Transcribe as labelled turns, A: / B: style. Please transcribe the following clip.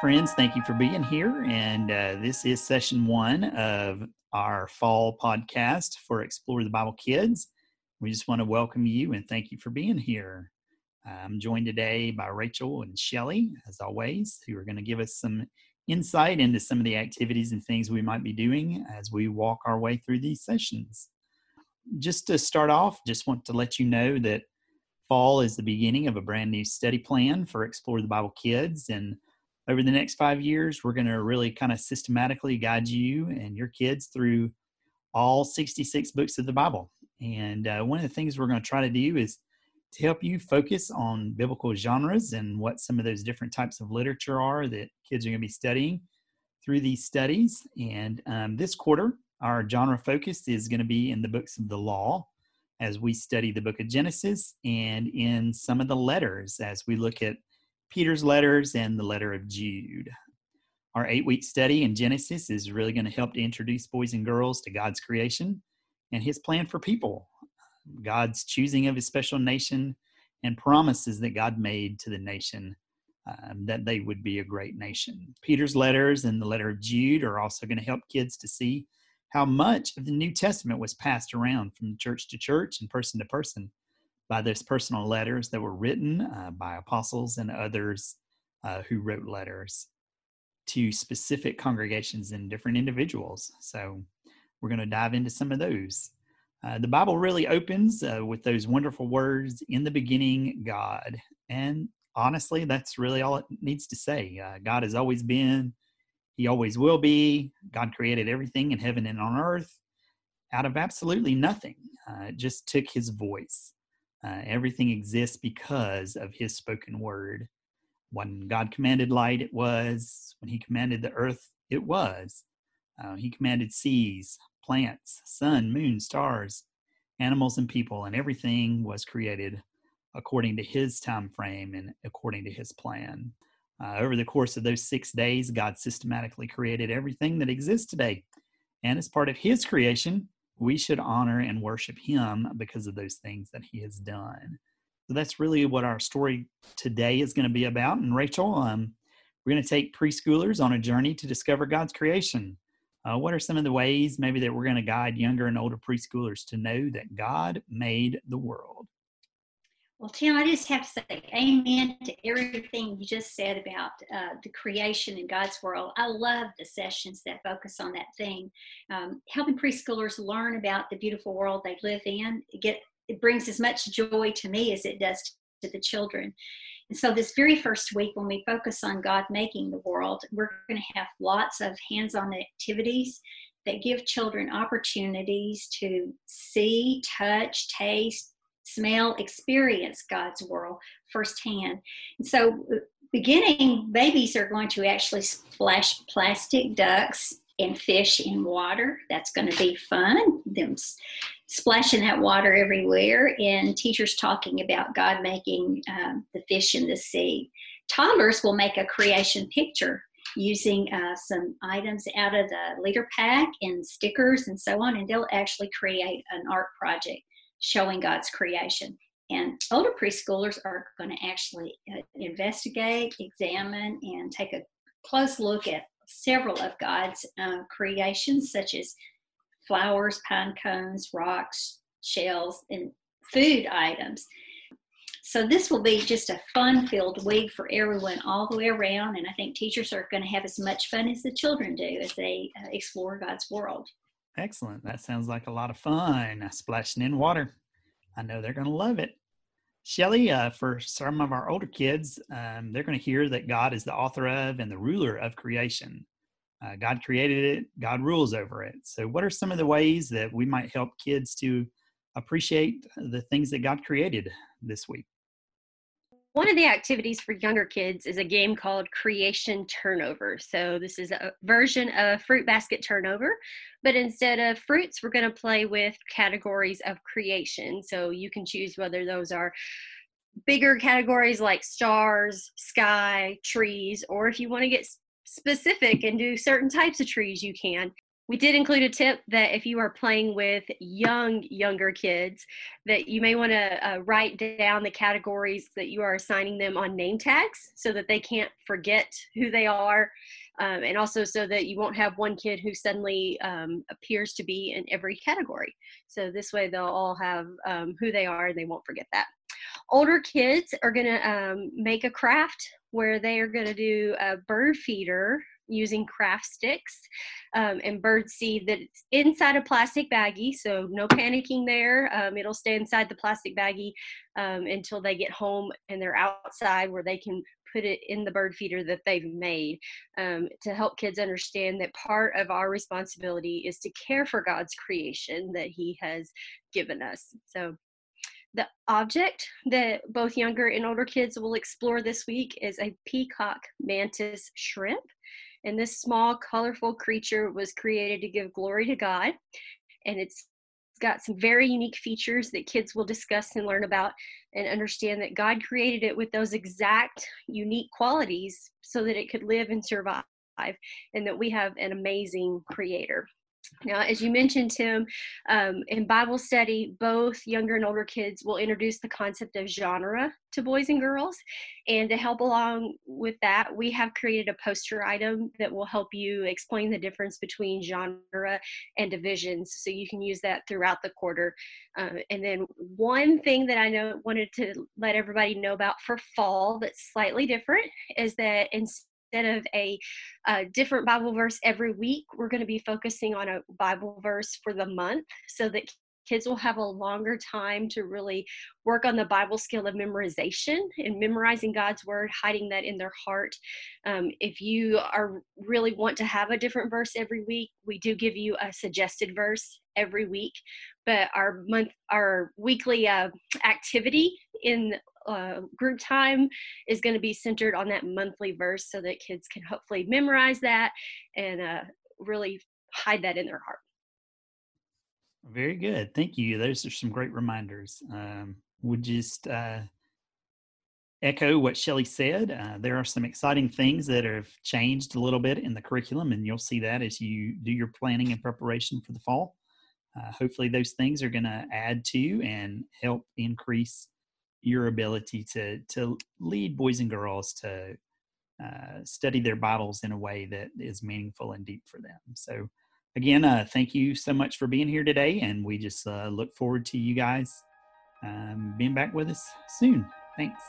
A: friends. Thank you for being here. And uh, this is session one of our fall podcast for Explore the Bible Kids. We just want to welcome you and thank you for being here. I'm joined today by Rachel and Shelly, as always, who are going to give us some insight into some of the activities and things we might be doing as we walk our way through these sessions. Just to start off, just want to let you know that fall is the beginning of a brand new study plan for Explore the Bible Kids. And over the next five years, we're going to really kind of systematically guide you and your kids through all 66 books of the Bible. And uh, one of the things we're going to try to do is to help you focus on biblical genres and what some of those different types of literature are that kids are going to be studying through these studies. And um, this quarter, our genre focus is going to be in the books of the law as we study the book of Genesis and in some of the letters as we look at Peter's letters and the letter of Jude. Our eight week study in Genesis is really going to help to introduce boys and girls to God's creation and his plan for people, God's choosing of his special nation, and promises that God made to the nation um, that they would be a great nation. Peter's letters and the letter of Jude are also going to help kids to see how much of the New Testament was passed around from church to church and person to person by those personal letters that were written uh, by apostles and others uh, who wrote letters to specific congregations and different individuals. So we're going to dive into some of those. Uh, the Bible really opens uh, with those wonderful words, in the beginning, God. And honestly, that's really all it needs to say. Uh, God has always been, He always will be. God created everything in heaven and on earth out of absolutely nothing. Uh, it just took His voice. Uh, everything exists because of his spoken word. When God commanded light, it was. When he commanded the earth, it was. Uh, he commanded seas, plants, sun, moon, stars, animals, and people, and everything was created according to his time frame and according to his plan. Uh, over the course of those six days, God systematically created everything that exists today. And as part of his creation, we should honor and worship him because of those things that he has done. So that's really what our story today is going to be about. And Rachel, um, we're going to take preschoolers on a journey to discover God's creation. Uh, what are some of the ways maybe that we're going to guide younger and older preschoolers to know that God made the world?
B: Well, Tim, I just have to say amen to everything you just said about uh, the creation in God's world. I love the sessions that focus on that thing. Um, helping preschoolers learn about the beautiful world they live in, get, it brings as much joy to me as it does to the children. And so, this very first week, when we focus on God making the world, we're going to have lots of hands on activities that give children opportunities to see, touch, taste, smell, experience God's world firsthand. And so, beginning, babies are going to actually splash plastic ducks and fish in water. That's going to be fun. Them splashing that water everywhere, and teachers talking about God making um, the fish in the sea. Toddlers will make a creation picture using uh, some items out of the leader pack and stickers and so on, and they'll actually create an art project showing God's creation. And older preschoolers are going to actually uh, investigate, examine, and take a close look at several of God's uh, creations, such as flowers, pine cones, rocks, shells, and food items. So this will be just a fun-filled week for everyone all the way around, and I think teachers are going to have as much fun as the children do as they uh, explore God's world.
A: Excellent. That sounds like a lot of fun. Splashing in water. I know they're going to love it. Shelly, uh, for some of our older kids, um, they're going to hear that God is the author of and the ruler of creation. Uh, God created it, God rules over it. So, what are some of the ways that we might help kids to appreciate the things that God created this week?
C: One of the activities for younger kids is a game called Creation Turnover. So, this is a version of Fruit Basket Turnover, but instead of fruits, we're going to play with categories of creation. So, you can choose whether those are bigger categories like stars, sky, trees, or if you want to get specific and do certain types of trees, you can. We did include a tip that if you are playing with young younger kids that you may want to uh, write down the categories that you are assigning them on name tags so that they can't forget who they are um, and also so that you won't have one kid who suddenly um, appears to be in every category. So this way they'll all have um, who they are and they won't forget that. Older kids are going to um, make a craft where they are going to do a bird feeder using craft sticks um, and bird seed that's inside a plastic baggie. So no panicking there. Um, it'll stay inside the plastic baggie um, until they get home and they're outside where they can put it in the bird feeder that they've made um, to help kids understand that part of our responsibility is to care for God's creation that He has given us. So the object that both younger and older kids will explore this week is a peacock mantis shrimp. And this small, colorful creature was created to give glory to God. And it's got some very unique features that kids will discuss and learn about and understand that God created it with those exact unique qualities so that it could live and survive and that we have an amazing creator. Now, as you mentioned, Tim, um, in Bible study, both younger and older kids will introduce the concept of genre to boys and girls. And to help along with that, we have created a poster item that will help you explain the difference between genre and divisions. So you can use that throughout the quarter. Uh, and then one thing that I know wanted to let everybody know about for fall that's slightly different is that in instead of a, a, different Bible verse every week, we're going to be focusing on a Bible verse for the month so that kids will have a longer time to really work on the Bible skill of memorization and memorizing God's word, hiding that in their heart. Um, if you are really want to have a different verse every week, we do give you a suggested verse every week. But our month, our weekly uh, activity in uh, group time is going to be centered on that monthly verse so that kids can hopefully memorize that and uh, really hide that in their heart.
A: Very good. Thank you. Those are some great reminders. Um, would just uh, echo what Shelly said. Uh, there are some exciting things that have changed a little bit in the curriculum, and you'll see that as you do your planning and preparation for the fall. Uh, hopefully, those things are going to add to and help increase your ability to to lead boys and girls to uh, study their Bibles in a way that is meaningful and deep for them. So, again, uh, thank you so much for being here today, and we just uh, look forward to you guys um, being back with us soon. Thanks.